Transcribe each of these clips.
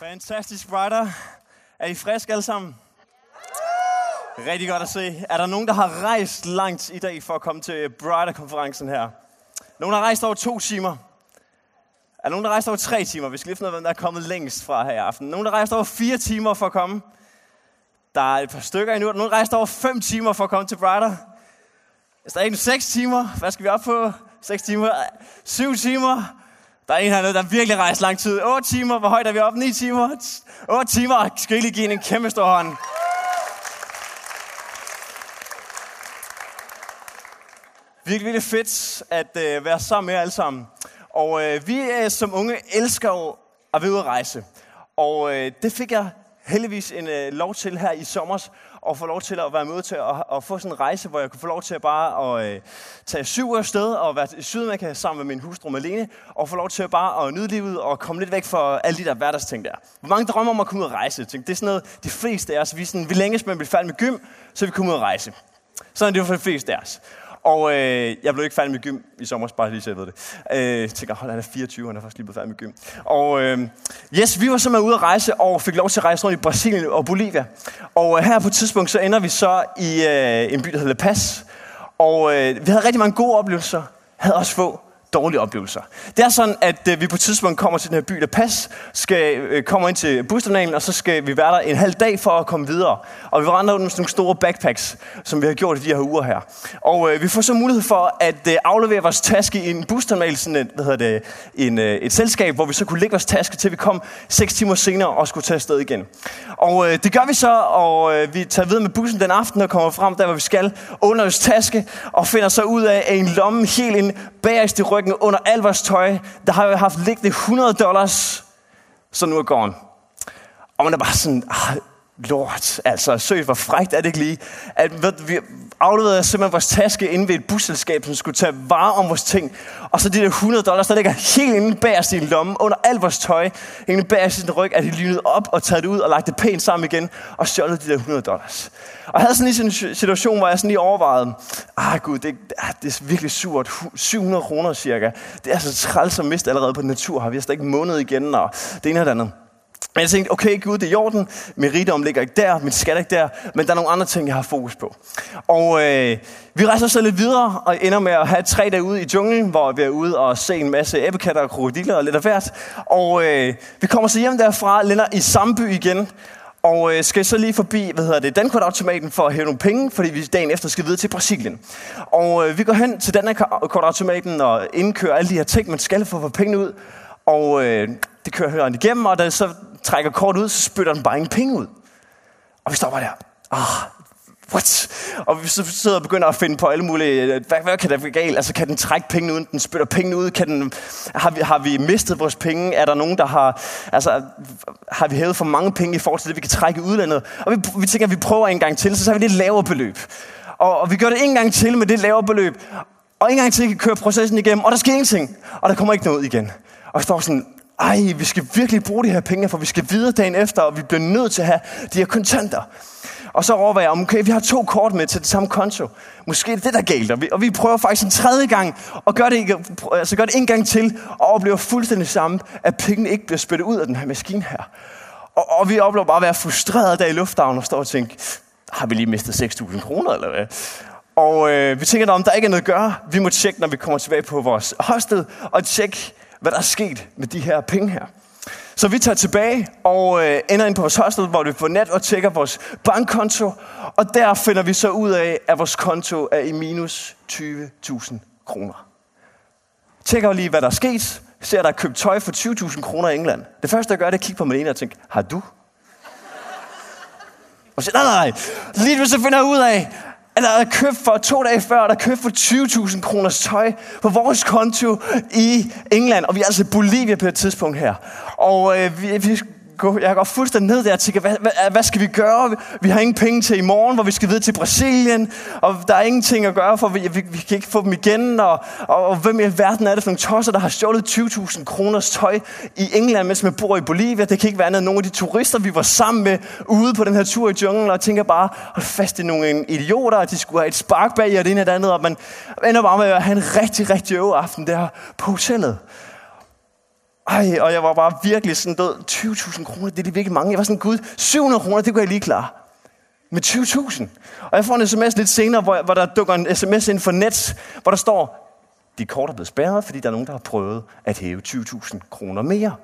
Fantastisk, Rider. Er I friske alle sammen? Rigtig godt at se. Er der nogen, der har rejst langt i dag for at komme til Brighter-konferencen her? Nogen har rejst over to timer? Er der nogen, der rejst over tre timer? Vi skal lige finde ud af, hvem der er kommet længst fra her i aften. Nogen, der rejst over fire timer for at komme? Der er et par stykker endnu. Er der nogen, der rejst over fem timer for at komme til Brighter? Hvis der er ikke seks timer, hvad skal vi op på? Seks timer? Syv timer? Der er en hernede, der virkelig rejst lang tid. 8 timer. Hvor højt er vi oppe? 9 timer? 8 timer. Skal I lige give en kæmpe stor hånd? Virkelig, virkelig fedt at øh, være sammen med jer alle sammen. Og øh, vi øh, som unge elsker jo at være ude at rejse. Og øh, det fik jeg heldigvis en øh, lov til her i sommer, og få lov til at være med til at, at få sådan en rejse, hvor jeg kunne få lov til at bare at, øh, tage syv uger sted og være i Sydamerika sammen med min hustru Malene, og få lov til at bare at nyde livet og komme lidt væk fra alle de der hverdagsting der. Hvor mange drømmer om at komme ud og rejse? Tænk, det er sådan noget, de fleste af os, vi, sådan, vi længes med at blive færdige med gym, så vi kommer ud og rejse. Sådan er det for de fleste af os. Og øh, jeg blev ikke færdig med gym i sommer, bare lige så jeg ved det. Øh, jeg tænker, hold, han er 24, han er faktisk lige blevet færdig med gym. Og øh, yes, vi var simpelthen ude at rejse, og fik lov til at rejse rundt i Brasilien og Bolivia. Og øh, her på et tidspunkt, så ender vi så i øh, en by, der hedder La Paz. Og øh, vi havde rigtig mange gode oplevelser, havde også få dårlige oplevelser. Det er sådan, at øh, vi på et tidspunkt kommer til den her by, der pas, skal øh, komme ind til busterminalen, og så skal vi være der en halv dag for at komme videre. Og vi render rundt med sådan nogle store backpacks, som vi har gjort i de her uger her. Og øh, vi får så mulighed for at øh, aflevere vores taske i en busterminal, sådan et, hvad hedder det, en, øh, et selskab, hvor vi så kunne lægge vores taske til vi kom 6 timer senere og skulle tage afsted igen. Og øh, det gør vi så, og øh, vi tager videre med bussen den aften og kommer frem der, hvor vi skal, under vores taske, og finder så ud af, at en lomme helt ind bagerst i ryggen under al vores tøj, der har jeg haft liggende 100 dollars, så nu er gone. Og man er bare sådan, ah, lort, altså søs, hvor frægt er det ikke lige, at vi afleverede simpelthen vores taske inde ved et busselskab, som skulle tage vare om vores ting, og så de der 100 dollars, der ligger helt inde bagerst i en lomme, under alt vores tøj, inde bagerst i sin ryg, at de lynede op og taget det ud og lagt det pænt sammen igen, og stjålet de der 100 dollars. Og jeg havde sådan lige en situation, hvor jeg sådan lige overvejede, ah gud, det, ah, det er virkelig surt, 700 kroner cirka. Det er altså træls at miste allerede på natur, har vi slet ikke måned igen, og det ene og det andet. Men jeg tænkte, okay Gud, det er i orden. Min rigdom ligger ikke der, min skat er ikke der, men der er nogle andre ting, jeg har fokus på. Og øh, vi rejser så lidt videre og ender med at have tre dage ude i junglen, hvor vi er ude og se en masse æbekatter og krokodiller og lidt af hvert. Og øh, vi kommer så hjem derfra, lander i samme by igen, og øh, skal så lige forbi, hvad hedder det, dankortautomaten for at hæve nogle penge, fordi vi dagen efter skal videre til Brasilien. Og øh, vi går hen til dankortautomaten og indkører alle de her ting, man skal for at få pengene ud. Og øh, det kører høren igennem, og der, så trækker kort ud, så spytter den bare ingen penge ud. Og vi står bare der. Ah, what? Og vi så sidder og begynder at finde på alle mulige, øh, hvad, hvad kan der være galt? Altså, kan den trække penge uden den spytter penge ud? Kan den, har, vi, har vi mistet vores penge? Er der nogen, der har, altså, har vi hævet for mange penge i forhold til det, vi kan trække i udlandet? Og vi, vi tænker, at vi prøver en gang til, så så har vi lidt lavere beløb. Og, og vi gør det en gang til med det lavere beløb. Og en gang til kan køre processen igennem, og der sker ingenting. Og der kommer ikke noget ud igen. Og jeg står sådan, ej, vi skal virkelig bruge de her penge, for vi skal videre dagen efter, og vi bliver nødt til at have de her kontanter. Og så overvejer jeg, okay, vi har to kort med til det samme konto. Måske er det det, der er galt. Og vi, og vi prøver faktisk en tredje gang, og gør det, altså gør det en gang til, og oplever fuldstændig samme, at pengene ikke bliver spyttet ud af den her maskine her. Og, og vi oplever bare at være frustreret der i lufthavnen og står og tænker, har vi lige mistet 6.000 kroner, eller hvad? Og øh, vi tænker, om der ikke er noget at gøre. Vi må tjekke, når vi kommer tilbage på vores hostel, og tjekke, hvad der er sket med de her penge her. Så vi tager tilbage og øh, ender ind på vores hostel, hvor vi får nat og tjekker vores bankkonto. Og der finder vi så ud af, at vores konto er i minus 20.000 kroner. Tjekker lige, hvad der er sket. Ser, der er købt tøj for 20.000 kroner i England. Det første, jeg gør, det er at kigge på Malene og tænke, har du? Og så nej, nej, nej. Lige så finder jeg ud af, der er købt for to dage før, der købt for 20.000 kroners tøj på vores konto i England. Og vi er altså i Bolivia på et tidspunkt her. Og øh, vi, vi gå, jeg går fuldstændig ned der og tænker, hvad, hvad, hvad skal vi gøre? Vi har ingen penge til i morgen, hvor vi skal videre til Brasilien, og der er ingenting at gøre, for vi, vi, vi kan ikke få dem igen, og, og, og hvem i verden er det for nogle tosser, der har stjålet 20.000 kroners tøj i England, mens man bor i Bolivia? Det kan ikke være andet end nogle af de turister, vi var sammen med ude på den her tur i junglen, og tænker bare, hold fast i nogle idioter, at de skulle have et spark bag og det ene og det andet, og man ender bare med at have en rigtig, rigtig øve aften der på hotellet. Ej, og jeg var bare virkelig sådan død. 20.000 kroner, det er det virkelig mange. Jeg var sådan, gud, 700 kroner, det kunne jeg lige klare. Med 20.000. Og jeg får en sms lidt senere, hvor, hvor der dukker en sms ind for Nets, hvor der står, de kort er blevet spærret, fordi der er nogen, der har prøvet at hæve 20.000 kroner mere.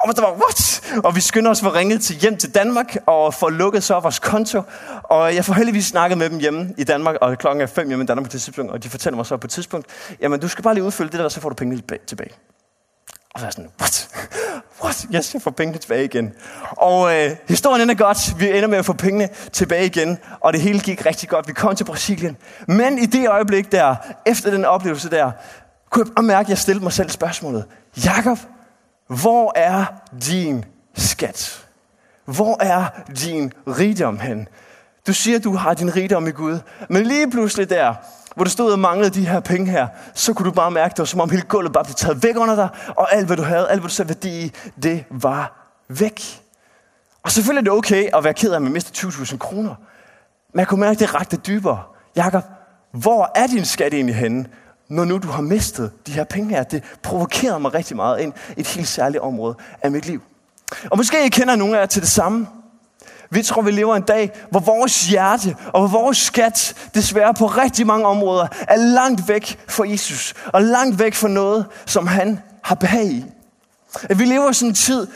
Og der var, what? Og vi skynder os for ringet til hjem til Danmark og får lukket så vores konto. Og jeg får heldigvis snakket med dem hjemme i Danmark, og klokken er fem hjemme i Danmark på det tidspunkt, og de fortæller mig så på et tidspunkt, jamen du skal bare lige udfylde det der, så får du pengene tilbage. Og så er jeg sådan, what? What? Yes, jeg får pengene tilbage igen. Og øh, historien er godt. Vi ender med at få pengene tilbage igen. Og det hele gik rigtig godt. Vi kom til Brasilien. Men i det øjeblik der, efter den oplevelse der, kunne jeg bare mærke, at jeg stillede mig selv spørgsmålet. Jakob, hvor er din skat? Hvor er din rigdom hen? Du siger, at du har din rigdom i Gud. Men lige pludselig der, hvor du stod og manglede de her penge her, så kunne du bare mærke, det var som om hele gulvet bare blev taget væk under dig, og alt hvad du havde, alt hvad du satte værdi i, det var væk. Og selvfølgelig er det okay at være ked af, at man mister 20.000 kroner. Men jeg kunne mærke, at det rakte dybere. Jakob, hvor er din skat egentlig henne, når nu du har mistet de her penge her? Det provokerede mig rigtig meget ind i et helt særligt område af mit liv. Og måske I kender nogle af jer til det samme. Vi tror, vi lever en dag, hvor vores hjerte og hvor vores skat, desværre på rigtig mange områder, er langt væk fra Jesus. Og langt væk fra noget, som han har behag i. At vi lever i sådan en tid,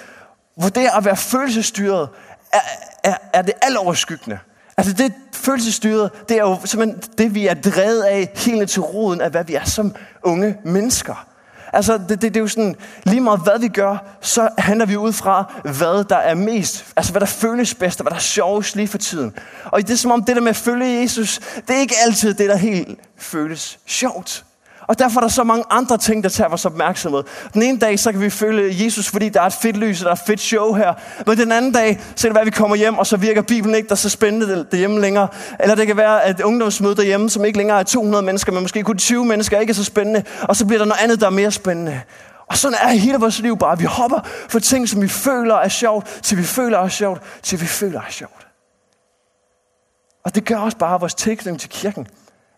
hvor det at være følelsesstyret er, er, er det aloverskyggende. Altså det følelsesstyret, det er jo simpelthen det, vi er drevet af helt til roden af, hvad vi er som unge mennesker. Altså, det, det, det er jo sådan, lige meget hvad vi gør, så handler vi ud fra, hvad der er mest, altså hvad der føles bedst, og hvad der er sjovest lige for tiden. Og det er som om det der med at følge Jesus, det er ikke altid det, der helt føles sjovt. Og derfor er der så mange andre ting, der tager vores opmærksomhed. Den ene dag, så kan vi følge Jesus, fordi der er et fedt lys, og der er et fedt show her. Men den anden dag, så kan det være, at vi kommer hjem, og så virker Bibelen ikke der er så spændende derhjemme længere. Eller det kan være, at ungdomsmødet derhjemme, som ikke længere er 200 mennesker, men måske kun 20 mennesker, ikke er så spændende. Og så bliver der noget andet, der er mere spændende. Og sådan er hele vores liv bare. Vi hopper for ting, som vi føler er sjovt, til vi føler er sjovt, til vi føler er sjovt. Og det gør også bare vores tilknytning til kirken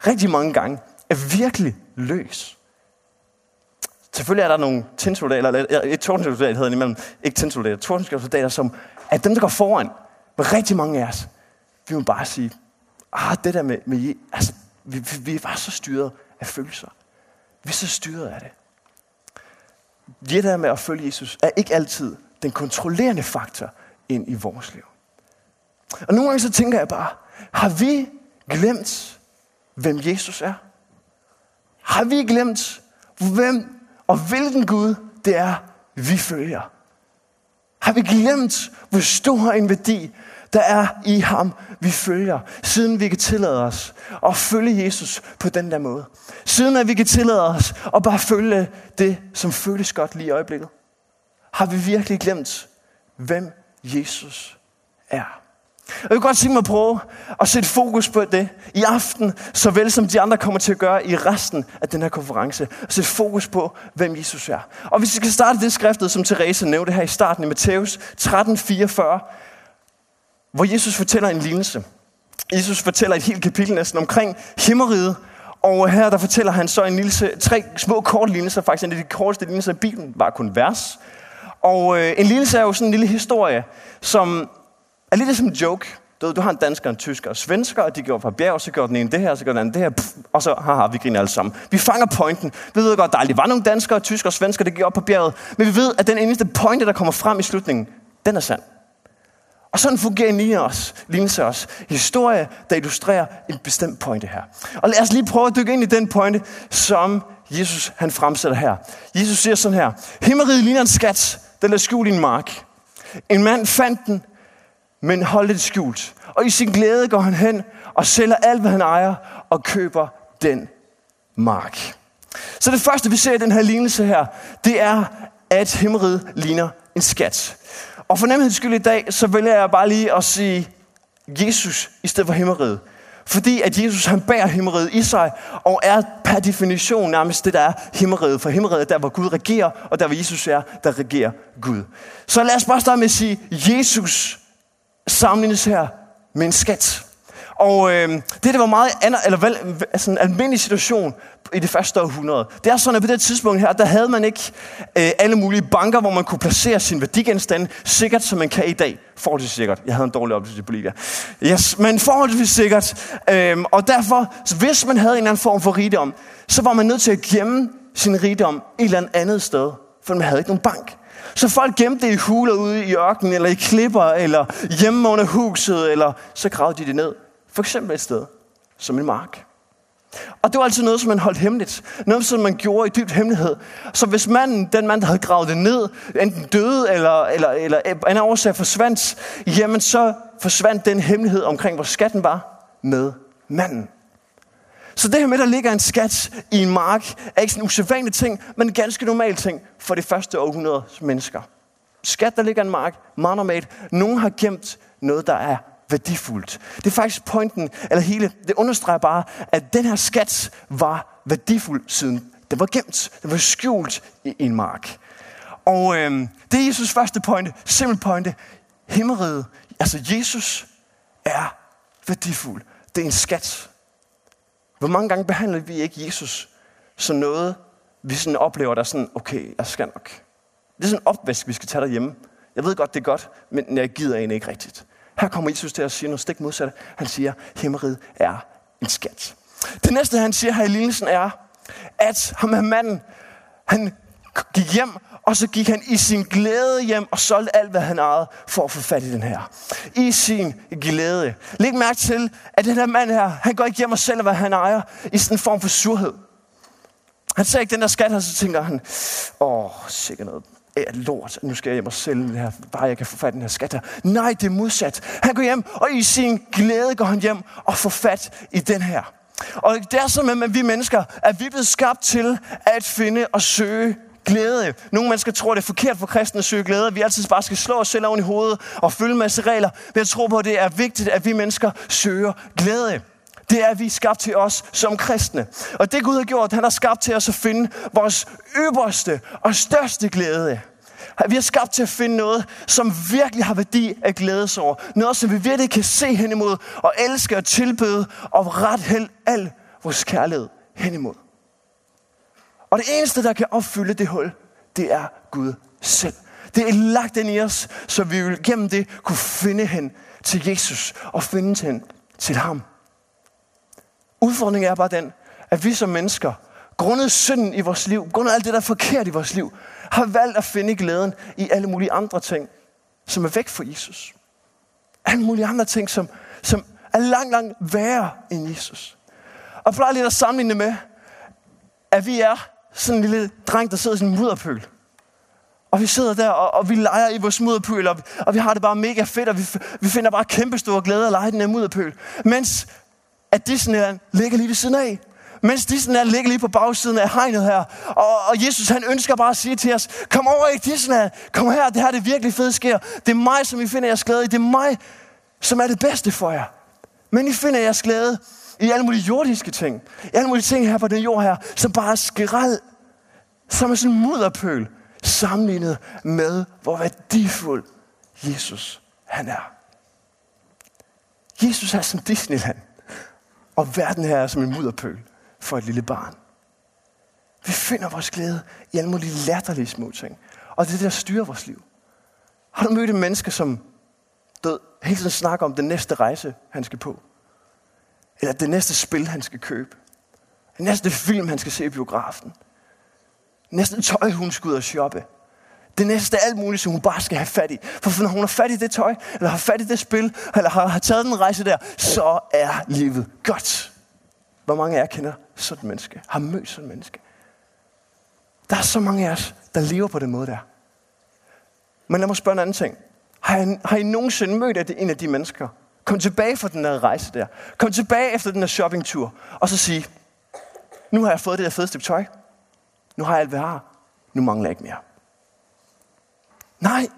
rigtig mange gange er virkelig løs. Selvfølgelig er der nogle tinsoldater, eller et tordensoldater hedder imellem, ikke tinsoldater, tordensoldater, som er dem, der går foran. Men rigtig mange af os, vi må bare sige, ah, det der med, med altså, vi, vi, vi er bare så styret af følelser. Vi er så styret af det. Det der med at følge Jesus er ikke altid den kontrollerende faktor ind i vores liv. Og nogle gange så tænker jeg bare, har vi glemt, hvem Jesus er? Har vi glemt, hvem og hvilken Gud det er, vi følger? Har vi glemt, hvor stor en værdi der er i ham, vi følger, siden vi kan tillade os at følge Jesus på den der måde. Siden at vi kan tillade os at bare følge det, som føles godt lige i øjeblikket. Har vi virkelig glemt, hvem Jesus er? Jeg vil godt sige mig at prøve at sætte fokus på det i aften, såvel som de andre kommer til at gøre i resten af den her konference. At sætte fokus på, hvem Jesus er. Og hvis vi skal starte det skriftet, som Therese nævnte her i starten i Matthæus 13:44, hvor Jesus fortæller en lignelse. Jesus fortæller et helt kapitel næsten omkring himmeriget, og her der fortæller han så en lille, tre små korte lignelser, faktisk en af de korteste lignelser i Bibelen, var kun vers. Og øh, en lignelse er jo sådan en lille historie, som er lidt som en joke. Du, du har en dansker, en tysker og svensker, og de går fra bjerg, så gør den ene det her, så gør den anden det her, pff, og så haha, vi griner alle sammen. Vi fanger pointen. Vi ved godt, der aldrig var nogle danskere, tyskere og svensker, der gik op på bjerget, men vi ved, at den eneste pointe, der kommer frem i slutningen, den er sand. Og sådan fungerer en lignelse os, lignelse os. Historie, der illustrerer en bestemt pointe her. Og lad os lige prøve at dykke ind i den pointe, som Jesus han fremsætter her. Jesus siger sådan her. Himmeriget ligner en skat, den er skjult i en mark. En mand fandt den, men hold det skjult. Og i sin glæde går han hen og sælger alt, hvad han ejer, og køber den mark. Så det første, vi ser i den her lignelse her, det er, at himmeriget ligner en skat. Og for nemheds skyld i dag, så vælger jeg bare lige at sige Jesus i stedet for himmeriget. Fordi at Jesus han bærer himmeriget i sig, og er per definition nærmest det, der er himmeriget. For himmeriget er der, hvor Gud regerer, og der, hvor Jesus er, der regerer Gud. Så lad os bare starte med at sige, Jesus sammenlignes her med en skat. Og øh, det, det var meget an, eller vel, altså en almindelig situation i det første århundrede. Det er sådan, at på det tidspunkt her, der havde man ikke øh, alle mulige banker, hvor man kunne placere sin værdigenstande sikkert, som man kan i dag. Forholdsvis sikkert. Jeg havde en dårlig oplevelse i Bolivia. Yes, men forholdsvis sikkert. Øh, og derfor, hvis man havde en eller anden form for rigdom, så var man nødt til at gemme sin rigdom et eller andet sted, for man havde ikke nogen bank. Så folk gemte det i huler ude i ørkenen, eller i klipper, eller hjemme under huset, eller så gravede de det ned. For eksempel et sted, som en mark. Og det var altid noget, som man holdt hemmeligt. Noget, som man gjorde i dybt hemmelighed. Så hvis manden, den mand, der havde gravet det ned, enten døde eller, eller, eller en årsag forsvandt, jamen så forsvandt den hemmelighed omkring, hvor skatten var med manden. Så det her med, at der ligger en skat i en mark, er ikke sådan en usædvanlig ting, men en ganske normal ting for de første århundrede mennesker. Skat, der ligger en mark, meget normalt. Nogen har gemt noget, der er værdifuldt. Det er faktisk pointen, eller hele, det understreger bare, at den her skat var værdifuld siden den var gemt. Den var skjult i en mark. Og øh, det er Jesus første pointe, simpel pointe. Himmeriget, altså Jesus, er værdifuld. Det er en skat. Hvor mange gange behandler vi ikke Jesus som noget, vi sådan oplever, der er sådan, okay, jeg skal nok. Det er sådan en opvask, vi skal tage derhjemme. Jeg ved godt, det er godt, men jeg gider egentlig ikke rigtigt. Her kommer Jesus til at sige noget stik modsatte. Han siger, himmeriget er en skat. Det næste, han siger her i lignelsen, er, at ham her manden, han gik hjem, og så gik han i sin glæde hjem og solgte alt, hvad han ejede, for at få fat i den her. I sin glæde. Læg mærke til, at den her mand her, han går ikke hjem og sælger, hvad han ejer, i sådan en form for surhed. Han ser ikke den der skat her, så tænker han, åh, sikkert noget er lort, nu skal jeg hjem og sælge det her, bare jeg kan få fat i den her skat her. Nej, det er modsat. Han går hjem, og i sin glæde går han hjem og får fat i den her. Og det er sådan, at vi mennesker, at vi er blevet skabt til at finde og søge glæde. Nogle mennesker tror, det er forkert for kristne at søge glæde. Vi altid bare skal slå os selv oven i hovedet og følge en masse regler. Men jeg tror på, at det er vigtigt, at vi mennesker søger glæde. Det er, at vi er skabt til os som kristne. Og det Gud har gjort, han har skabt til os at finde vores øverste og største glæde. Vi er skabt til at finde noget, som virkelig har værdi at glædes over. Noget, som vi virkelig kan se hen imod og elske og tilbede og ret held al vores kærlighed hen imod. Og det eneste, der kan opfylde det hul, det er Gud selv. Det er lagt ind i os, så vi vil gennem det kunne finde hen til Jesus og finde hen til ham. Udfordringen er bare den, at vi som mennesker, grundet synden i vores liv, grundet alt det, der er forkert i vores liv, har valgt at finde glæden i alle mulige andre ting, som er væk fra Jesus. Alle mulige andre ting, som, som er langt, langt værre end Jesus. Og plejer lidt at sammenligne med, at vi er sådan en lille dreng, der sidder i sin mudderpøl. Og vi sidder der, og, og vi leger i vores mudderpøl, og, og vi har det bare mega fedt, og vi, vi finder bare kæmpe store glæde at lege i den her mudderpøl. Mens at Disneyland ligger lige ved siden af. Mens Disneyland ligger lige på bagsiden af hegnet her. Og, og Jesus han ønsker bare at sige til os, kom over i Disneyland, kom her, det her det virkelig fede sker. Det er mig, som I finder jeres glæde i. Det er mig, som er det bedste for jer. Men I finder jeres glæde i alle mulige jordiske ting. I alle mulige ting her på den jord her, som bare er skrald. Som er sådan en mudderpøl, sammenlignet med, hvor værdifuld Jesus han er. Jesus er som Disneyland. Og verden her er som en mudderpøl for et lille barn. Vi finder vores glæde i alle mulige latterlige små ting. Og det er det, der styrer vores liv. Har du mødt en menneske, som død, hele tiden snakker om den næste rejse, han skal på? Eller det næste spil, han skal købe? Den næste film, han skal se i biografen? Næste tøj, hun skal ud og shoppe? Det næste alt muligt, som hun bare skal have fat i. For når hun har fat i det tøj, eller har fat i det spil, eller har, har taget den rejse der, så er livet godt. Hvor mange af jer kender sådan et menneske? Har mødt sådan et menneske? Der er så mange af os, der lever på den måde der. Men lad mig spørge en anden ting. Har I, har I nogensinde mødt en af de mennesker? Kom tilbage fra den der rejse der. Kom tilbage efter den der shoppingtur. Og så sige, nu har jeg fået det der fede stykke tøj. Nu har jeg alt, hvad jeg har. Nu mangler jeg ikke mere. Nej,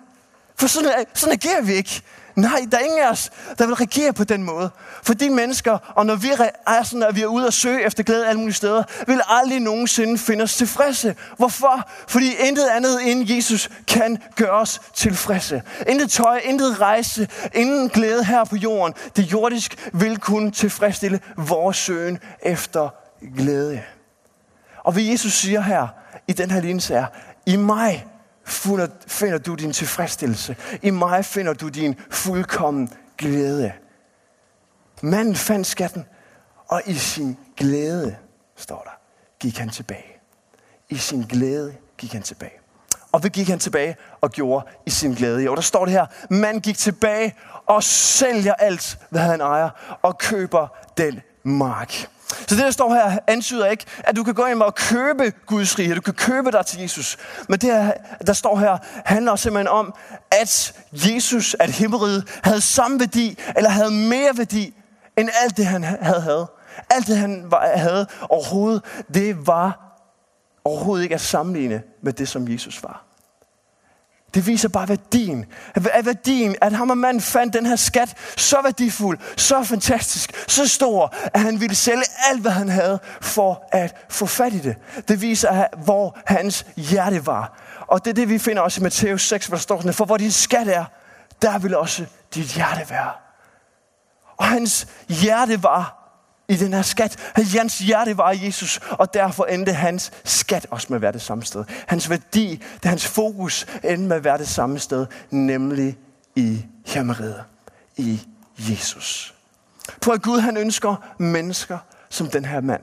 for sådan, sådan agerer vi ikke. Nej, der er ingen af os, der vil reagere på den måde. For de mennesker, og når vi er sådan, at vi er ude og søge efter glæde alle mulige steder, vil aldrig nogensinde finde os tilfredse. Hvorfor? Fordi intet andet end Jesus kan gøre os tilfredse. Intet tøj, intet rejse, ingen glæde her på jorden. Det jordisk vil kun tilfredsstille vores søgen efter glæde. Og hvad Jesus siger her i den her lignelse er, i mig finder, du din tilfredsstillelse. I mig finder du din fuldkommen glæde. Manden fandt skatten, og i sin glæde, står der, gik han tilbage. I sin glæde gik han tilbage. Og hvad gik han tilbage og gjorde i sin glæde? Jo, der står det her, man gik tilbage og sælger alt, hvad han ejer, og køber den mark. Så det, der står her, antyder ikke, at du kan gå ind og købe Guds rige. Du kan købe dig til Jesus. Men det, der står her, handler simpelthen om, at Jesus, at himmeriget, havde samme værdi, eller havde mere værdi, end alt det, han havde. havde. Alt det, han havde overhovedet, det var overhovedet ikke at sammenligne med det, som Jesus var. Det viser bare værdien. At værdien, at ham og manden fandt den her skat så værdifuld, så fantastisk, så stor, at han ville sælge alt, hvad han havde, for at få fat i det. Det viser, hvor hans hjerte var. Og det er det, vi finder også i Matthæus 6, hvor der står sådan, for hvor din skat er, der vil også dit hjerte være. Og hans hjerte var i den her skat. Hans hjerte var Jesus, og derfor endte hans skat også med at være det samme sted. Hans værdi, det hans fokus endte med at være det samme sted, nemlig i himmeriget, i Jesus. For at Gud han ønsker mennesker som den her mand.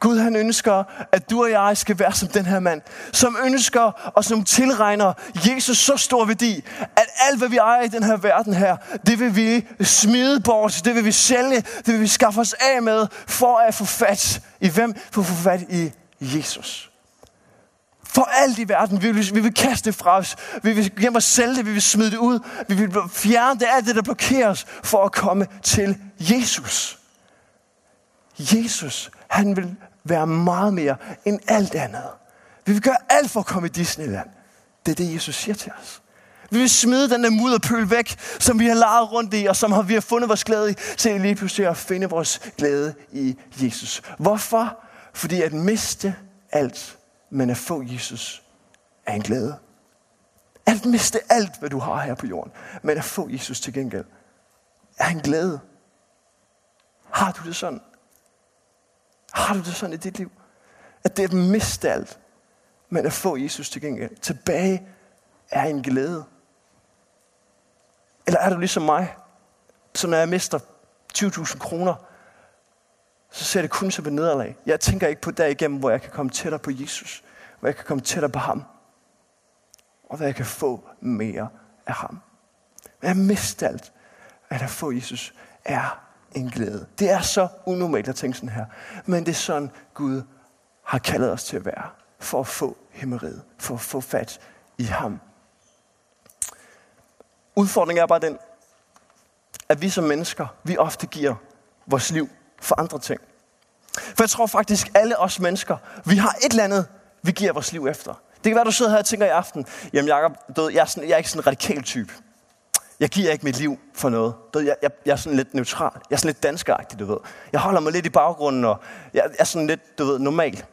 Gud han ønsker, at du og jeg skal være som den her mand, som ønsker og som tilregner Jesus så stor værdi, at alt hvad vi ejer i den her verden her, det vil vi smide bort, det vil vi sælge, det vil vi skaffe os af med, for at få fat i hvem? For at få fat i Jesus. For alt i verden, vi vil, vi vil kaste det fra os, vi vil hjem og sælge det, vi vil smide det ud, vi vil fjerne det, alt det, der blokerer os, for at komme til Jesus. Jesus, han vil være meget mere end alt andet. Vi vil gøre alt for at komme i Disneyland. Det er det, Jesus siger til os. Vi vil smide den der mudderpøl væk, som vi har leget rundt i, og som har, vi har fundet vores glæde i, til lige pludselig at finde vores glæde i Jesus. Hvorfor? Fordi at miste alt, men at få Jesus, er en glæde. At miste alt, hvad du har her på jorden, men at få Jesus til gengæld, er en glæde. Har du det sådan? Har du det sådan i dit liv? At det er at miste alt, men at få Jesus til gengæld tilbage er en glæde. Eller er du ligesom mig, så når jeg mister 20.000 kroner, så ser det kun som et nederlag. Jeg tænker ikke på dag igennem, hvor jeg kan komme tættere på Jesus. Hvor jeg kan komme tættere på ham. Og hvor jeg kan få mere af ham. Men jeg mister alt, at at få Jesus er en glæde. Det er så unormalt at tænke sådan her. Men det er sådan, Gud har kaldet os til at være. For at få himmeriget. For at få fat i ham. Udfordringen er bare den, at vi som mennesker, vi ofte giver vores liv for andre ting. For jeg tror faktisk, alle os mennesker, vi har et eller andet, vi giver vores liv efter. Det kan være, du sidder her og tænker i aften, jamen Jacob, jeg er, sådan, jeg er ikke sådan en radikal type jeg giver ikke mit liv for noget. Jeg, jeg, jeg er sådan lidt neutral. Jeg er sådan lidt danskeragtig, du ved. Jeg holder mig lidt i baggrunden, og jeg er sådan lidt, du ved, normal.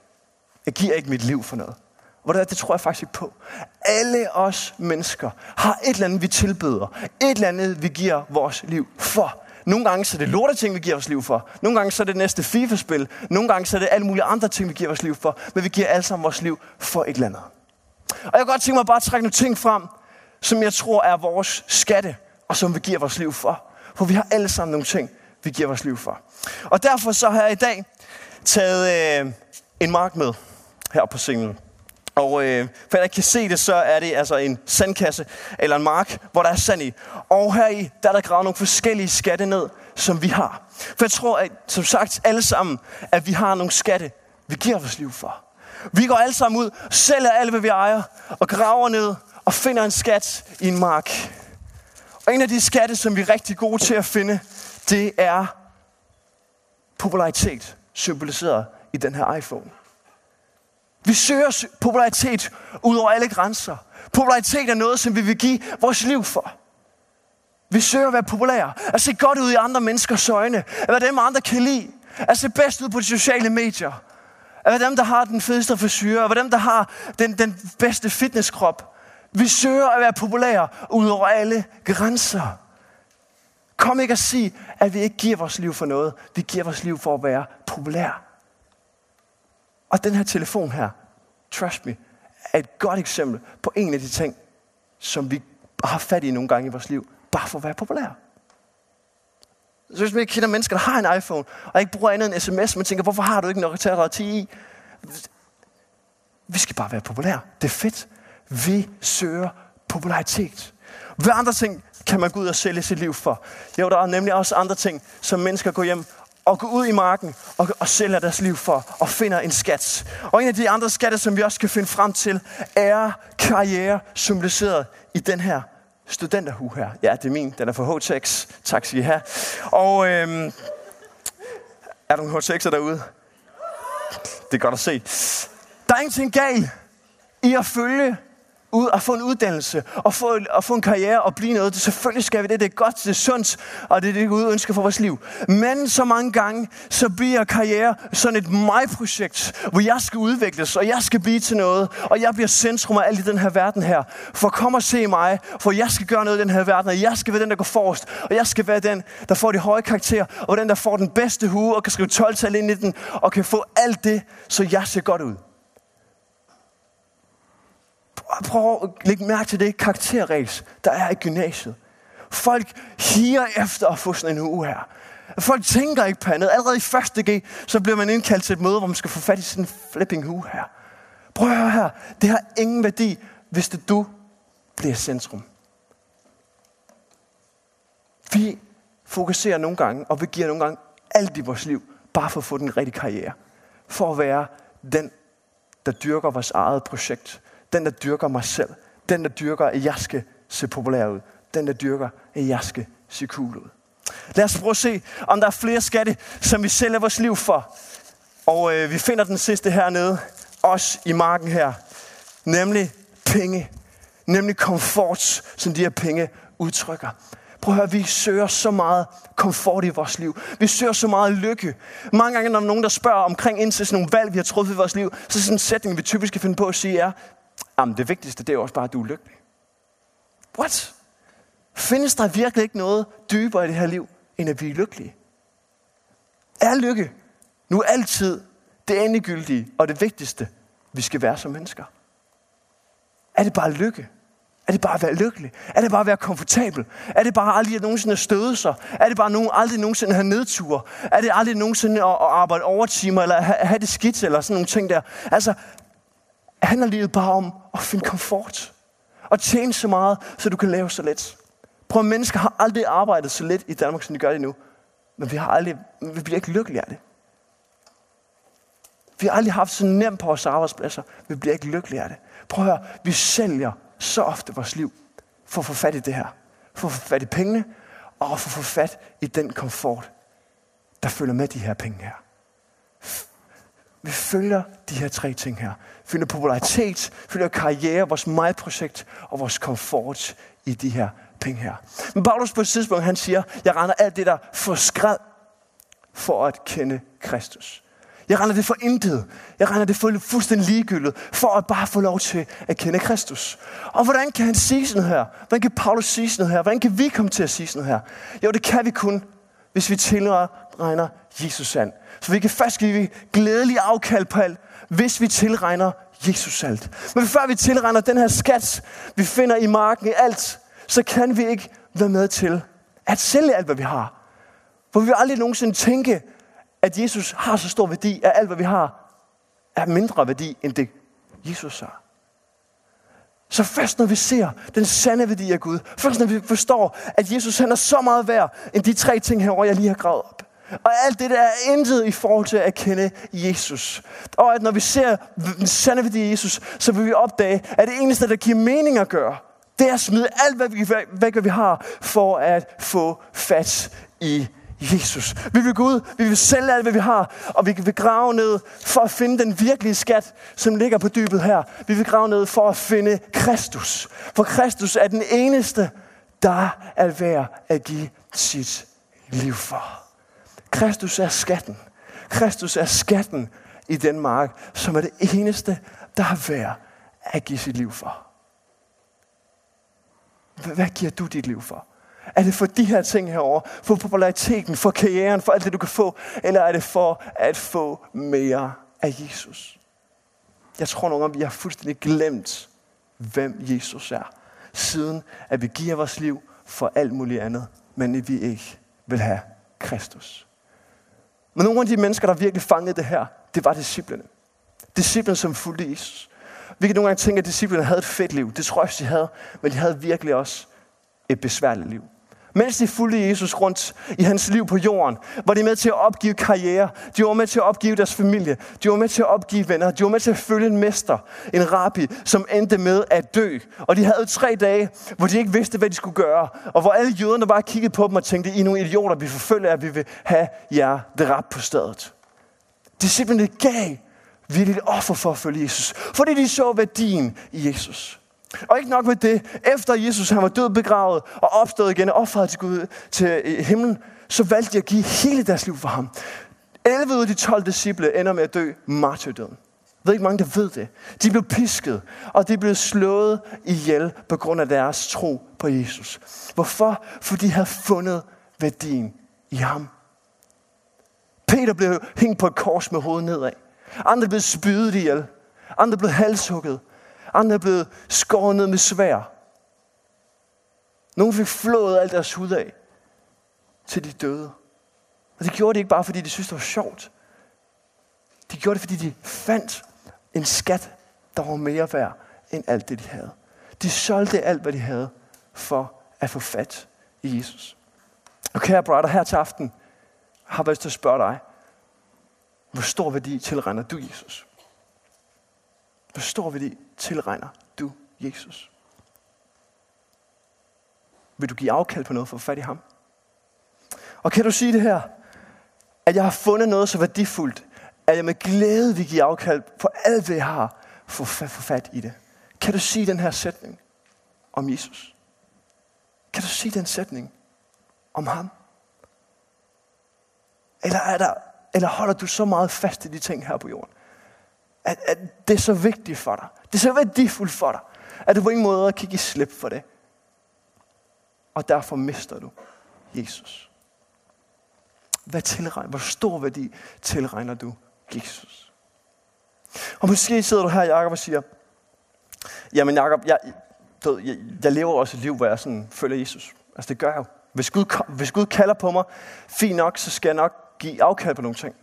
Jeg giver ikke mit liv for noget. Og det, det tror jeg faktisk ikke på. Alle os mennesker har et eller andet, vi tilbyder. Et eller andet, vi giver vores liv for. Nogle gange så er det lorte ting, vi giver vores liv for. Nogle gange så er det næste FIFA-spil. Nogle gange så er det alle mulige andre ting, vi giver vores liv for. Men vi giver alle sammen vores liv for et eller andet. Og jeg kan godt tænke mig bare at trække nogle ting frem, som jeg tror er vores skatte, og som vi giver vores liv for. For vi har alle sammen nogle ting, vi giver vores liv for. Og derfor så har jeg i dag taget øh, en mark med her på scenen. Og øh, for jeg kan se det, så er det altså en sandkasse eller en mark, hvor der er sand i. Og her i, der er der gravet nogle forskellige skatte ned, som vi har. For jeg tror, at, som sagt alle sammen, at vi har nogle skatte, vi giver vores liv for. Vi går alle sammen ud, sælger alt, hvad vi ejer, og graver ned og finder en skat i en mark. Og en af de skatte, som vi er rigtig gode til at finde, det er popularitet, symboliseret i den her iPhone. Vi søger popularitet ud over alle grænser. Popularitet er noget, som vi vil give vores liv for. Vi søger at være populære, at se godt ud i andre menneskers øjne, at være dem, andre kan lide, at se bedst ud på de sociale medier, at være dem, der har den fedeste frisyr, at være dem, der har den, den bedste fitnesskrop. Vi søger at være populære ud over alle grænser. Kom ikke at sige, at vi ikke giver vores liv for noget. Vi giver vores liv for at være populære. Og den her telefon her, trust me, er et godt eksempel på en af de ting, som vi har fat i nogle gange i vores liv, bare for at være populær. Så hvis man ikke kender mennesker, der har en iPhone, og ikke bruger andet end sms, man tænker, hvorfor har du ikke en at tage i? Vi skal bare være populære. Det er fedt. Vi søger popularitet. Hvad andre ting kan man gå ud og sælge sit liv for? Jo, der er nemlig også andre ting, som mennesker går hjem og går ud i marken og, og sælger deres liv for og finder en skat. Og en af de andre skatte, som vi også kan finde frem til, er karriere symboliseret i den her studenterhue her. Ja, det er min. Den er fra HTX. Tak skal I have. Og øhm, er der nogle HTX'er derude? Det er godt at se. Der er ingenting galt i at følge ud og få en uddannelse og få, og få en karriere og blive noget. Det, selvfølgelig skal vi det. Det er godt, det er sundt, og det er det, Gud ønsker for vores liv. Men så mange gange, så bliver karriere sådan et mig-projekt, hvor jeg skal udvikles, og jeg skal blive til noget, og jeg bliver centrum af alt i den her verden her. For kom og se mig, for jeg skal gøre noget i den her verden, og jeg skal være den, der går forrest, og jeg skal være den, der får de høje karakterer, og den, der får den bedste hue, og kan skrive 12-tal ind i den, og kan få alt det, så jeg ser godt ud prøv at lægge mærke til det karakterræs, der er i gymnasiet. Folk higer efter at få sådan en uge her. Folk tænker ikke på andet. Allerede i første G, så bliver man indkaldt til et møde, hvor man skal få fat i sådan en flipping uge her. Prøv at høre her. Det har ingen værdi, hvis det du bliver centrum. Vi fokuserer nogle gange, og vi giver nogle gange alt i vores liv, bare for at få den rigtige karriere. For at være den, der dyrker vores eget projekt. Den, der dyrker mig selv. Den, der dyrker, at jeg skal se populær ud. Den, der dyrker, at jeg skal se cool ud. Lad os prøve at se, om der er flere skatte, som vi sælger vores liv for. Og øh, vi finder den sidste hernede, også i marken her. Nemlig penge. Nemlig komfort, som de her penge udtrykker. Prøv at høre, vi søger så meget komfort i vores liv. Vi søger så meget lykke. Mange gange, når der er nogen, der spørger omkring ind til sådan nogle valg, vi har truffet i vores liv, så er sådan en sætning, vi typisk kan finde på at sige er, Jamen, det vigtigste, det er også bare, at du er lykkelig. What? Findes der virkelig ikke noget dybere i det her liv, end at vi er lykkelige? Er lykke nu altid det endegyldige og det vigtigste, vi skal være som mennesker? Er det bare lykke? Er det bare at være lykkelig? Er det bare at være komfortabel? Er det bare aldrig at nogensinde at støde sig? Er det bare nogen, aldrig nogensinde at have nedture? Er det aldrig nogensinde at, at arbejde overtimer, eller have, have det skidt, eller sådan nogle ting der? Altså, handler livet bare om at finde komfort. Og tjene så meget, så du kan lave så let. Prøv mennesker har aldrig arbejdet så let i Danmark, som de gør det nu. Men vi, har aldrig, vi bliver ikke lykkelige af det. Vi har aldrig haft så nemt på vores arbejdspladser. Vi bliver ikke lykkelige af det. Prøv at høre, vi sælger så ofte vores liv for at få fat i det her. For at få fat i pengene, og for at få fat i den komfort, der følger med de her penge her. Vi følger de her tre ting her. Følger popularitet, følger karriere, vores mig-projekt og vores komfort i de her penge her. Men Paulus på et tidspunkt, han siger, jeg render alt det der for skræd for at kende Kristus. Jeg render det for intet. Jeg render det for fuldstændig ligegyldigt, for at bare få lov til at kende Kristus. Og hvordan kan han sige sådan her? Hvordan kan Paulus sige sådan her? Hvordan kan vi komme til at sige sådan her? Jo, det kan vi kun, hvis vi tilregner Jesus sand. Så vi kan først give glædelig afkald på alt, hvis vi tilregner Jesus alt. Men før vi tilregner den her skat, vi finder i marken i alt, så kan vi ikke være med til at sælge alt, hvad vi har. For vi vil aldrig nogensinde tænke, at Jesus har så stor værdi, at alt, hvad vi har, er mindre værdi, end det Jesus har. Så først når vi ser den sande værdi af Gud, først når vi forstår, at Jesus han er så meget værd, end de tre ting herovre, jeg lige har gravet op, og alt det der er intet i forhold til at kende Jesus. Og at når vi ser den sande værdi af Jesus, så vil vi opdage, at det eneste, der giver mening at gøre, det er at smide alt, hvad vi, væk, hvad vi har, for at få fat i Jesus. Vi vil gå ud, vi vil sælge alt, hvad vi har, og vi vil grave ned for at finde den virkelige skat, som ligger på dybet her. Vi vil grave ned for at finde Kristus. For Kristus er den eneste, der er værd at give sit liv for. Kristus er skatten. Kristus er skatten i den mark, som er det eneste, der er værd at give sit liv for. Hvad giver du dit liv for? Er det for de her ting herover, for populariteten, for karrieren, for alt det, du kan få? Eller er det for at få mere af Jesus? Jeg tror nogle gange, vi har fuldstændig glemt, hvem Jesus er. Siden at vi giver vores liv for alt muligt andet, men vi ikke vil have Kristus. Men nogle af de mennesker, der virkelig fangede det her, det var disciplene. Disciplene, som fulgte Jesus. Vi kan nogle gange tænke, at disciplene havde et fedt liv. Det tror jeg, de havde. Men de havde virkelig også et besværligt liv. Mens de fulgte Jesus rundt i hans liv på jorden, var de med til at opgive karriere. De var med til at opgive deres familie. De var med til at opgive venner. De var med til at følge en mester, en rabbi, som endte med at dø. Og de havde tre dage, hvor de ikke vidste, hvad de skulle gøre. Og hvor alle jøderne bare kiggede på dem og tænkte, I er nogle idioter, vi forfølger at vi vil have jer dræbt på stedet. Disciplene gav vildt offer for at følge Jesus. Fordi de så værdien i Jesus. Og ikke nok med det, efter Jesus han var død begravet og opstået igen og offret til Gud til øh, himlen, så valgte de at give hele deres liv for ham. 11 ud af de 12 disciple ender med at dø martyrdøden. Jeg ved ikke mange, der ved det. De blev pisket, og de blev slået ihjel på grund af deres tro på Jesus. Hvorfor? Fordi de havde fundet værdien i ham. Peter blev hængt på et kors med hovedet nedad. Andre blev spydet ihjel. Andre blev halshugget. Andre er blevet skåret ned med svær. Nogle fik flået alt deres hud af, til de døde. Og det gjorde de ikke bare, fordi de syntes, det var sjovt. De gjorde det, fordi de fandt en skat, der var mere værd end alt det, de havde. De solgte alt, hvad de havde, for at få fat i Jesus. Og kære brother, her til aften har jeg lyst til at spørge dig, hvor stor værdi tilregner du Jesus? Hvor stor værdi tilregner du Jesus? Vil du give afkald på noget for at få fat i ham? Og kan du sige det her? At jeg har fundet noget så værdifuldt, at jeg med glæde vil give afkald på alt, hvad jeg har, for at få fat i det. Kan du sige den her sætning om Jesus? Kan du sige den sætning om ham? Eller, er der, eller holder du så meget fast i de ting her på jorden, at, at det er så vigtigt for dig. Det er så værdifuldt for dig, at du på ingen måde kan give slip for det. Og derfor mister du Jesus. Hvad tilregner, hvor stor værdi tilregner du Jesus? Og måske sidder du her, Jacob, og siger, jamen Jacob, jeg, jeg, jeg lever også et liv, hvor jeg sådan følger Jesus. Altså det gør jeg jo. Hvis Gud, hvis Gud kalder på mig, fint nok, så skal jeg nok give afkald på nogle ting.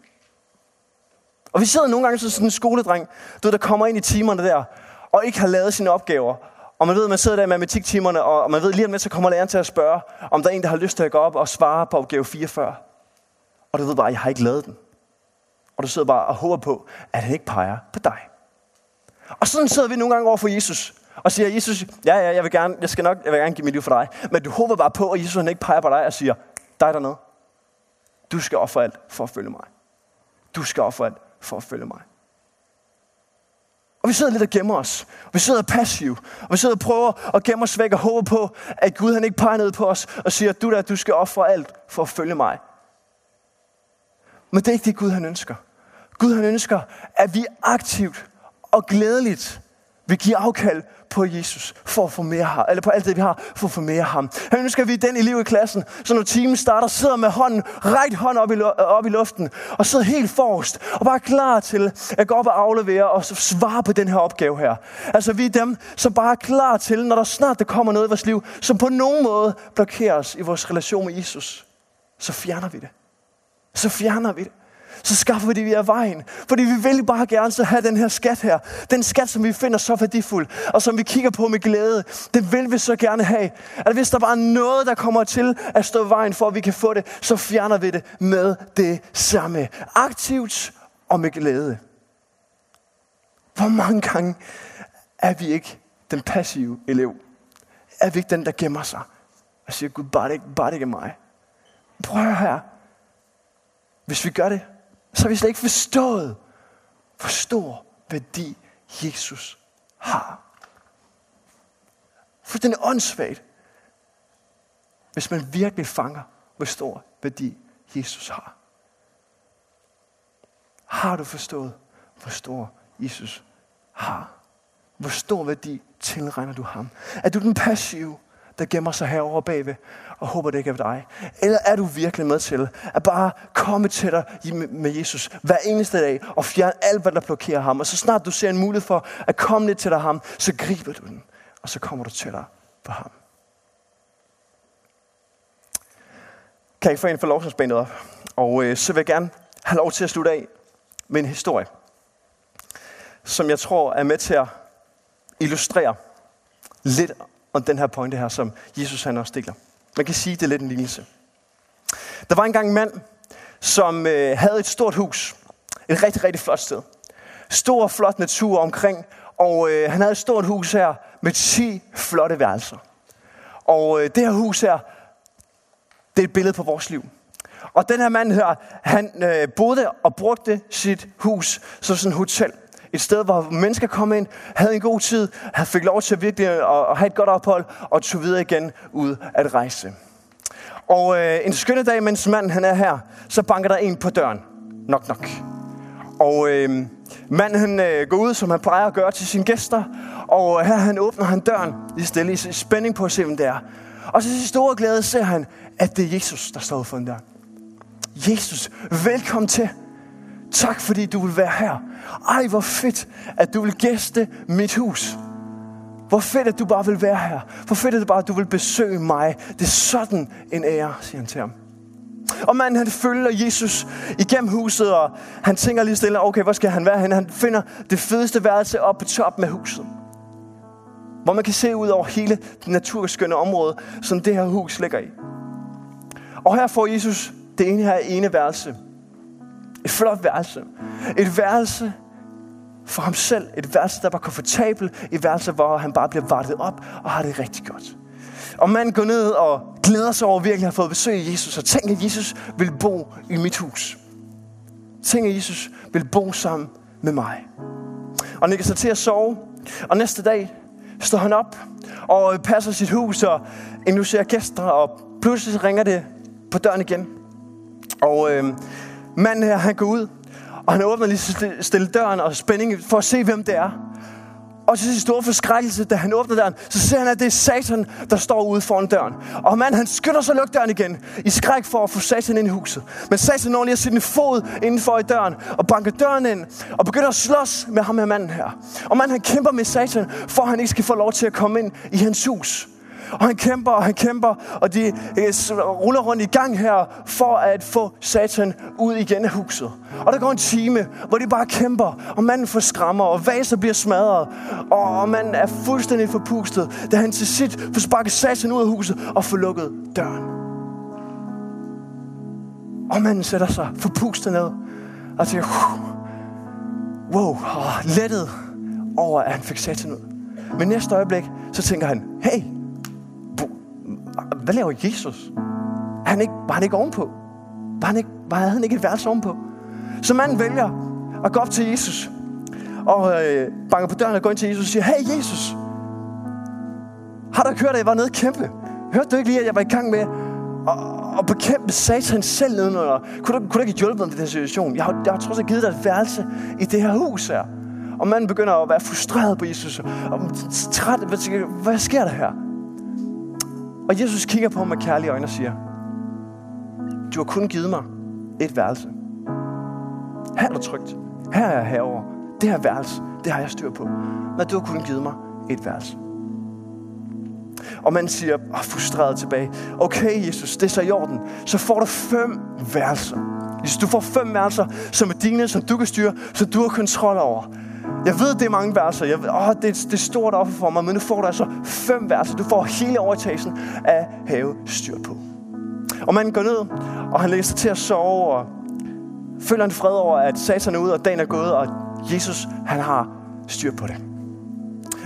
Og vi sidder nogle gange som sådan en skoledreng, du ved, der kommer ind i timerne der, og ikke har lavet sine opgaver. Og man ved, at man sidder der i matematiktimerne, og man ved lige om lidt, så kommer læreren til at spørge, om der er en, der har lyst til at gå op og svare på opgave 44. Og du ved bare, at jeg har ikke lavet den. Og du sidder bare og håber på, at han ikke peger på dig. Og sådan sidder vi nogle gange over for Jesus og siger, Jesus, ja, ja, jeg vil gerne, jeg skal nok, jeg vil gerne give mit liv for dig. Men du håber bare på, at Jesus han ikke peger på dig og siger, dig dernede, du skal ofre alt for at følge mig. Du skal ofre alt for at følge mig. Og vi sidder lidt og gemmer os. Vi sidder passiv. Og vi sidder og prøver at gemme os væk og håber på, at Gud han ikke peger ned på os og siger, du der, du skal ofre alt for at følge mig. Men det er ikke det, Gud han ønsker. Gud han ønsker, at vi aktivt og glædeligt vil give afkald på Jesus for at få mere ham, eller på alt det, vi har, for at få mere ham. Han ønsker, at vi er den elev i klassen, så når timen starter, sidder med hånden, ret hånd op i, øh, op i luften, og sidder helt forrest, og bare klar til at gå op og aflevere og svare på den her opgave her. Altså vi er dem, som bare er klar til, når der snart der kommer noget i vores liv, som på nogen måde blokerer os i vores relation med Jesus, så fjerner vi det. Så fjerner vi det så skaffer vi det via vejen. Fordi vi vil bare gerne så have den her skat her. Den skat, som vi finder så værdifuld, og som vi kigger på med glæde. Det vil vi så gerne have. At hvis der bare er noget, der kommer til at stå i vejen for, at vi kan få det, så fjerner vi det med det samme. Aktivt og med glæde. Hvor mange gange er vi ikke den passive elev? Er vi ikke den, der gemmer sig? Og siger, Gud, bare det ikke, bare det ikke er mig. Prøv her. Hvis vi gør det, så har vi slet ikke forstået, hvor stor værdi Jesus har. For den er åndssvagt, hvis man virkelig fanger, hvor stor værdi Jesus har. Har du forstået, hvor stor Jesus har? Hvor stor værdi tilregner du ham? Er du den passive, der gemmer sig herovre bagved og håber, det ikke er dig? Eller er du virkelig med til at bare komme til dig med Jesus hver eneste dag og fjerne alt, hvad der blokerer ham? Og så snart du ser en mulighed for at komme lidt til dig ham, så griber du den, og så kommer du til dig på ham. Kan jeg få en for lovsangsbandet op? Og øh, så vil jeg gerne have lov til at slutte af med en historie, som jeg tror er med til at illustrere lidt om den her pointe her, som Jesus han også deler. Man kan sige, det er lidt en lignelse. Der var engang en mand, som øh, havde et stort hus. Et rigtig, rigtig flot sted. Stor, flot natur omkring. Og øh, han havde et stort hus her med 10 flotte værelser. Og øh, det her hus her, det er et billede på vores liv. Og den her mand her, han øh, boede og brugte sit hus som sådan et hotel. Et sted, hvor mennesker kom ind, havde en god tid, havde fik lov til at virkelig at, at have et godt ophold, og tog videre igen ud at rejse. Og øh, en skønne dag, mens manden han er her, så banker der en på døren. Nok, nok. Og øh, manden han øh, går ud, som han plejer at gøre til sine gæster. Og øh, her han åbner han døren i stille i spænding på at se, hvem det er. Og så til store glæde ser han, at det er Jesus, der står for der. Jesus, velkommen til. Tak fordi du vil være her. Ej, hvor fedt, at du vil gæste mit hus. Hvor fedt, at du bare vil være her. Hvor fedt, at du bare at du vil besøge mig. Det er sådan en ære, siger han til ham. Og manden han følger Jesus igennem huset, og han tænker lige stille, okay, hvor skal han være henne? Han finder det fedeste værelse op på toppen af huset. Hvor man kan se ud over hele det naturskønne område, som det her hus ligger i. Og her får Jesus det ene her ene værelse. Et flot værelse. Et værelse for ham selv. Et værelse, der var komfortabelt. Et værelse, hvor han bare bliver vartet op og har det rigtig godt. Og man går ned og glæder sig over at virkelig have fået besøg af Jesus. Og tænker, at Jesus vil bo i mit hus. Tænker, at Jesus vil bo sammen med mig. Og ligger sig til at sove. Og næste dag står han op og passer sit hus og inducerer gæster. Og pludselig ringer det på døren igen. Og øh, manden her, han går ud, og han åbner lige stille døren og spænding for at se, hvem det er. Og til sin store forskrækkelse, da han åbner døren, så ser han, at det er Satan, der står ude foran døren. Og manden, han skynder sig at lukke døren igen, i skræk for at få Satan ind i huset. Men Satan når lige at sætte en fod indenfor i døren, og banker døren ind, og begynder at slås med ham her manden her. Og manden, han kæmper med Satan, for at han ikke skal få lov til at komme ind i hans hus. Og han kæmper, og han kæmper, og de øh, ruller rundt i gang her, for at få Satan ud igen af huset. Og der går en time, hvor de bare kæmper, og manden får skrammer, og vaser bliver smadret, og manden er fuldstændig forpustet, da han til sidst får sparket Satan ud af huset og får lukket døren. Og manden sætter sig forpustet ned, og tænker, wow, og lettet over, at han fik Satan ud. Men næste øjeblik, så tænker han, hey, hvad laver Jesus? Er han ikke, var han ikke ovenpå? Var han ikke, var, havde han ikke et værelse ovenpå? Så manden vælger at gå op til Jesus. Og øh, banker på døren og går ind til Jesus og siger, Hey Jesus, har du hørt, at jeg var nede kæmpe? Hørte du ikke lige, at jeg var i gang med at, at bekæmpe satan selv nedenunder? Kunne du, kunne du ikke hjælpe mig med den situation? Jeg har, jeg har trods alt givet dig et værelse i det her hus her. Og manden begynder at være frustreret på Jesus. Og træt. Hvad, hvad sker der her? Og Jesus kigger på ham med kærlige øjne og siger, du har kun givet mig et værelse. Her er du trygt. Her er jeg herover. Det her værelse, det har jeg styr på. Men du har kun givet mig et værelse. Og man siger, oh, frustreret tilbage, okay Jesus, det er så i orden. Så får du fem værelser. Hvis du får fem værelser, som er dine, som du kan styre, som du har kontrol over. Jeg ved, det er mange verser. Jeg ved, åh, det, det er stort offer for mig, men nu får du altså fem verser. Du får hele overtagelsen af have styr på. Og man går ned, og han lægger sig til at sove, og føler en fred over, at satan er ude, og dagen er gået, og Jesus, han har styr på det.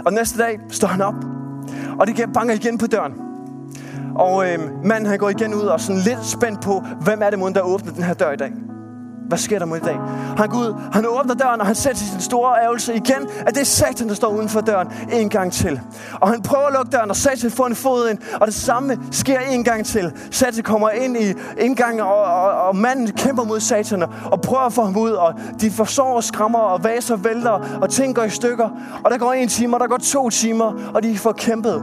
Og næste dag står han op, og det banker igen på døren. Og øh, manden han går igen ud og sådan lidt spændt på, hvem er det mund, der åbner den her dør i dag hvad sker der mod i dag? Han går ud, han åbner døren, og han sætter sin store ærgelse igen, at det er Satan, der står uden for døren en gang til. Og han prøver at lukke døren, og Satan får en fod ind, og det samme sker en gang til. Satan kommer ind i indgangen, og, og, og manden kæmper mod Satan, og prøver at få ham ud, og de forsår og skrammer, og vaser vælter, og ting går i stykker. Og der går en time, og der går to timer, og de får kæmpet.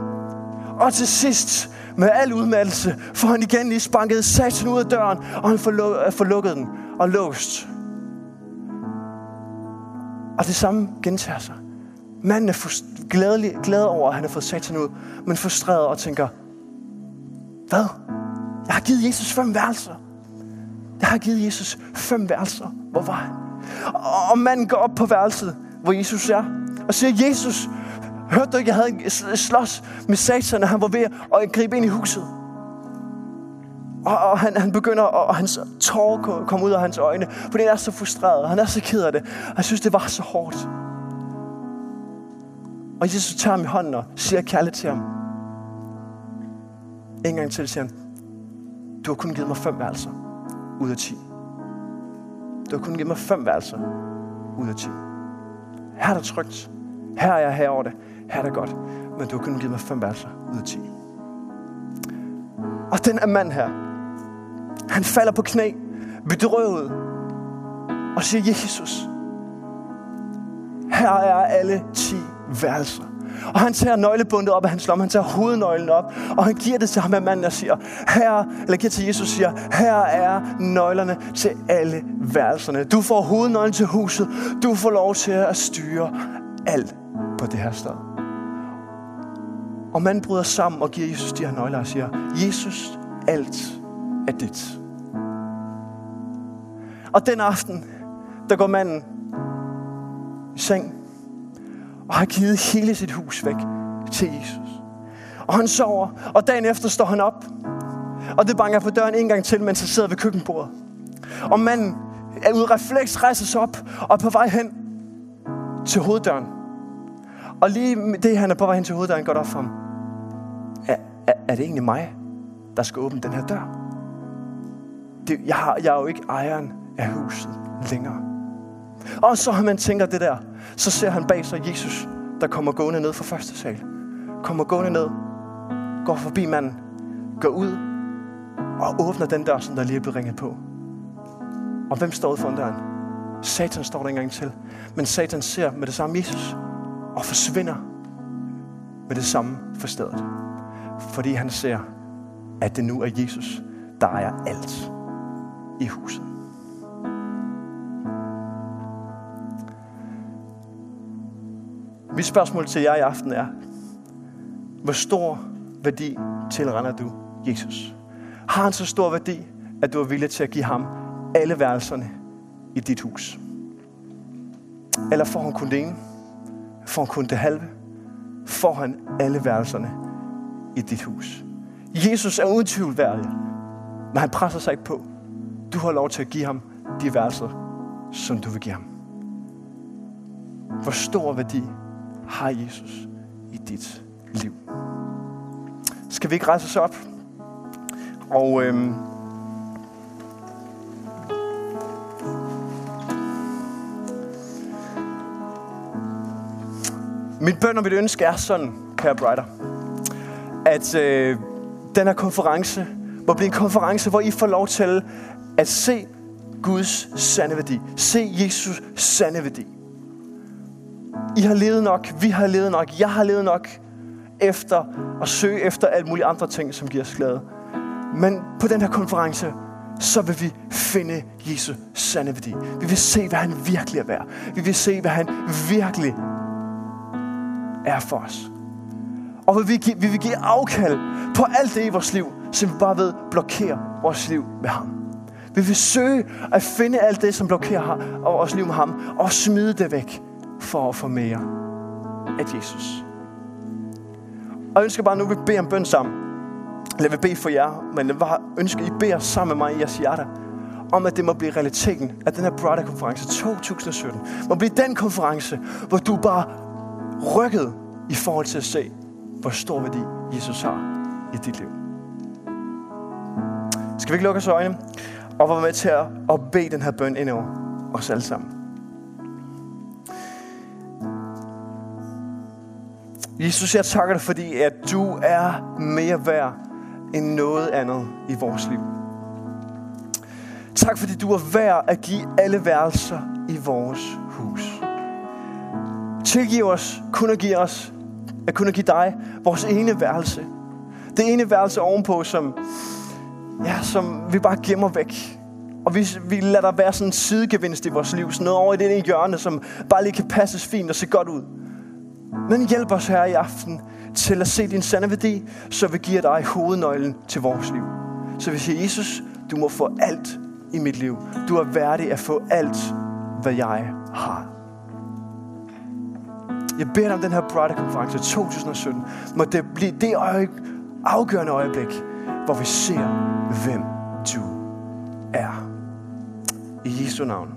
Og til sidst, med al udmattelse, for han igen lige spankede satan ud af døren, og han får, øh, får lukket den og låst. Og det samme gentager sig. Manden er glædelig, glad over, at han har fået satan ud, men frustreret og tænker, hvad? Jeg har givet Jesus fem værelser. Jeg har givet Jesus fem værelser. Hvor var han? Og manden går op på værelset, hvor Jesus er, og siger, Jesus, hørte du ikke, jeg havde slås med satan, og han var ved at gribe ind i huset? Og, og han, han begynder, og, og hans tårer kommer ud af hans øjne, fordi han er så frustreret, han er så ked af det. Han synes, det var så hårdt. Og Jesus tager ham i hånden og siger kærligt til ham. En gang til siger han, du har kun givet mig fem værelser ud af ti. Du har kun givet mig fem værelser ud af ti. Her er der trygt. Her er jeg herover det have det godt. Men du har kun givet mig fem værelser ud af ti. Og den er mand her, han falder på knæ, bedrøvet, og siger, Jesus, her er alle ti værelser. Og han tager nøglebundet op af hans lomme, han tager hovednøglen op, og han giver det til ham af manden og siger, her, eller giver til Jesus siger, her er nøglerne til alle værelserne. Du får hovednøglen til huset, du får lov til at styre alt på det her sted. Og manden bryder sammen og giver Jesus de her nøgler og siger, Jesus, alt er dit. Og den aften, der går manden i seng og har givet hele sit hus væk til Jesus. Og han sover, og dagen efter står han op. Og det banker på døren en gang til, mens han sidder ved køkkenbordet. Og manden er ude refleks, rejser sig op og er på vej hen til hoveddøren. Og lige det, han er på vej hen til hoveddøren, går op for ham. Er, er, er det egentlig mig, der skal åbne den her dør? Det, jeg, har, jeg er jo ikke ejeren af huset længere. Og så har man tænker det der, så ser han bag sig Jesus, der kommer gående ned fra første sal. Kommer gående ned, går forbi manden, går ud og åbner den dør, som der lige er blevet ringet på. Og hvem står foran døren? Satan står der engang til. Men Satan ser med det samme Jesus og forsvinder med det samme for stedet. Fordi han ser, at det nu er Jesus, der ejer alt i huset. Mit spørgsmål til jer i aften er, hvor stor værdi tilrender du Jesus? Har han så stor værdi, at du er villig til at give ham alle værelserne i dit hus? Eller får han kun det ene? Får han kun det halve? Får han alle værelserne i dit hus? Jesus er uden tvivl værdig, men han presser sig ikke på. Du har lov til at give ham de værelser, som du vil give ham. Hvor stor værdi har Jesus i dit liv. Skal vi ikke rejse os op? Og øhm, Mit bøn og mit ønske er sådan, kære brighter, at øh, den her konference må blive en konference, hvor I får lov til at se Guds sande værdi. Se Jesus sande værdi. I har levet nok, vi har levet nok, jeg har levet nok efter at søge efter alt mulige andre ting, som giver os glæde. Men på den her konference, så vil vi finde Jesu sande værdi. Vi vil se, hvad han virkelig er værd. Vi vil se, hvad han virkelig er for os. Og vi vil vi give afkald på alt det i vores liv, som vi bare ved blokerer vores liv med ham. Vi vil søge at finde alt det, som blokerer vores liv med ham, og smide det væk for at få mere af Jesus. Og jeg ønsker bare, at nu vi beder en bøn sammen. Eller vi bede for jer, men jeg bare ønsker, at I beder sammen med mig i jeres hjerte, om at det må blive realiteten, at den her Brother-konference 2017 må blive den konference, hvor du bare rykket i forhold til at se, hvor stor værdi Jesus har i dit liv. Skal vi ikke lukke os øjne? og være med til at, at bede den her bøn ind over os alle sammen. Jesus, jeg takker dig, fordi at du er mere værd end noget andet i vores liv. Tak, fordi du er værd at give alle værelser i vores hus. Tilgiv os, kun at give os, at kunne give dig vores ene værelse. Det ene værelse ovenpå, som, ja, som vi bare gemmer væk. Og vi, vi lader der være sådan en sidegevinst i vores liv. Sådan noget over i det ene hjørne, som bare lige kan passes fint og se godt ud. Men hjælp os her i aften til at se din sande værdi, så vi giver dig hovednøglen til vores liv. Så vi siger, Jesus, du må få alt i mit liv. Du er værdig at få alt, hvad jeg har. Jeg beder dig om den her Brother-konference 2017. Må det blive det øje, afgørende øjeblik, hvor vi ser, hvem du er. I Jesu navn.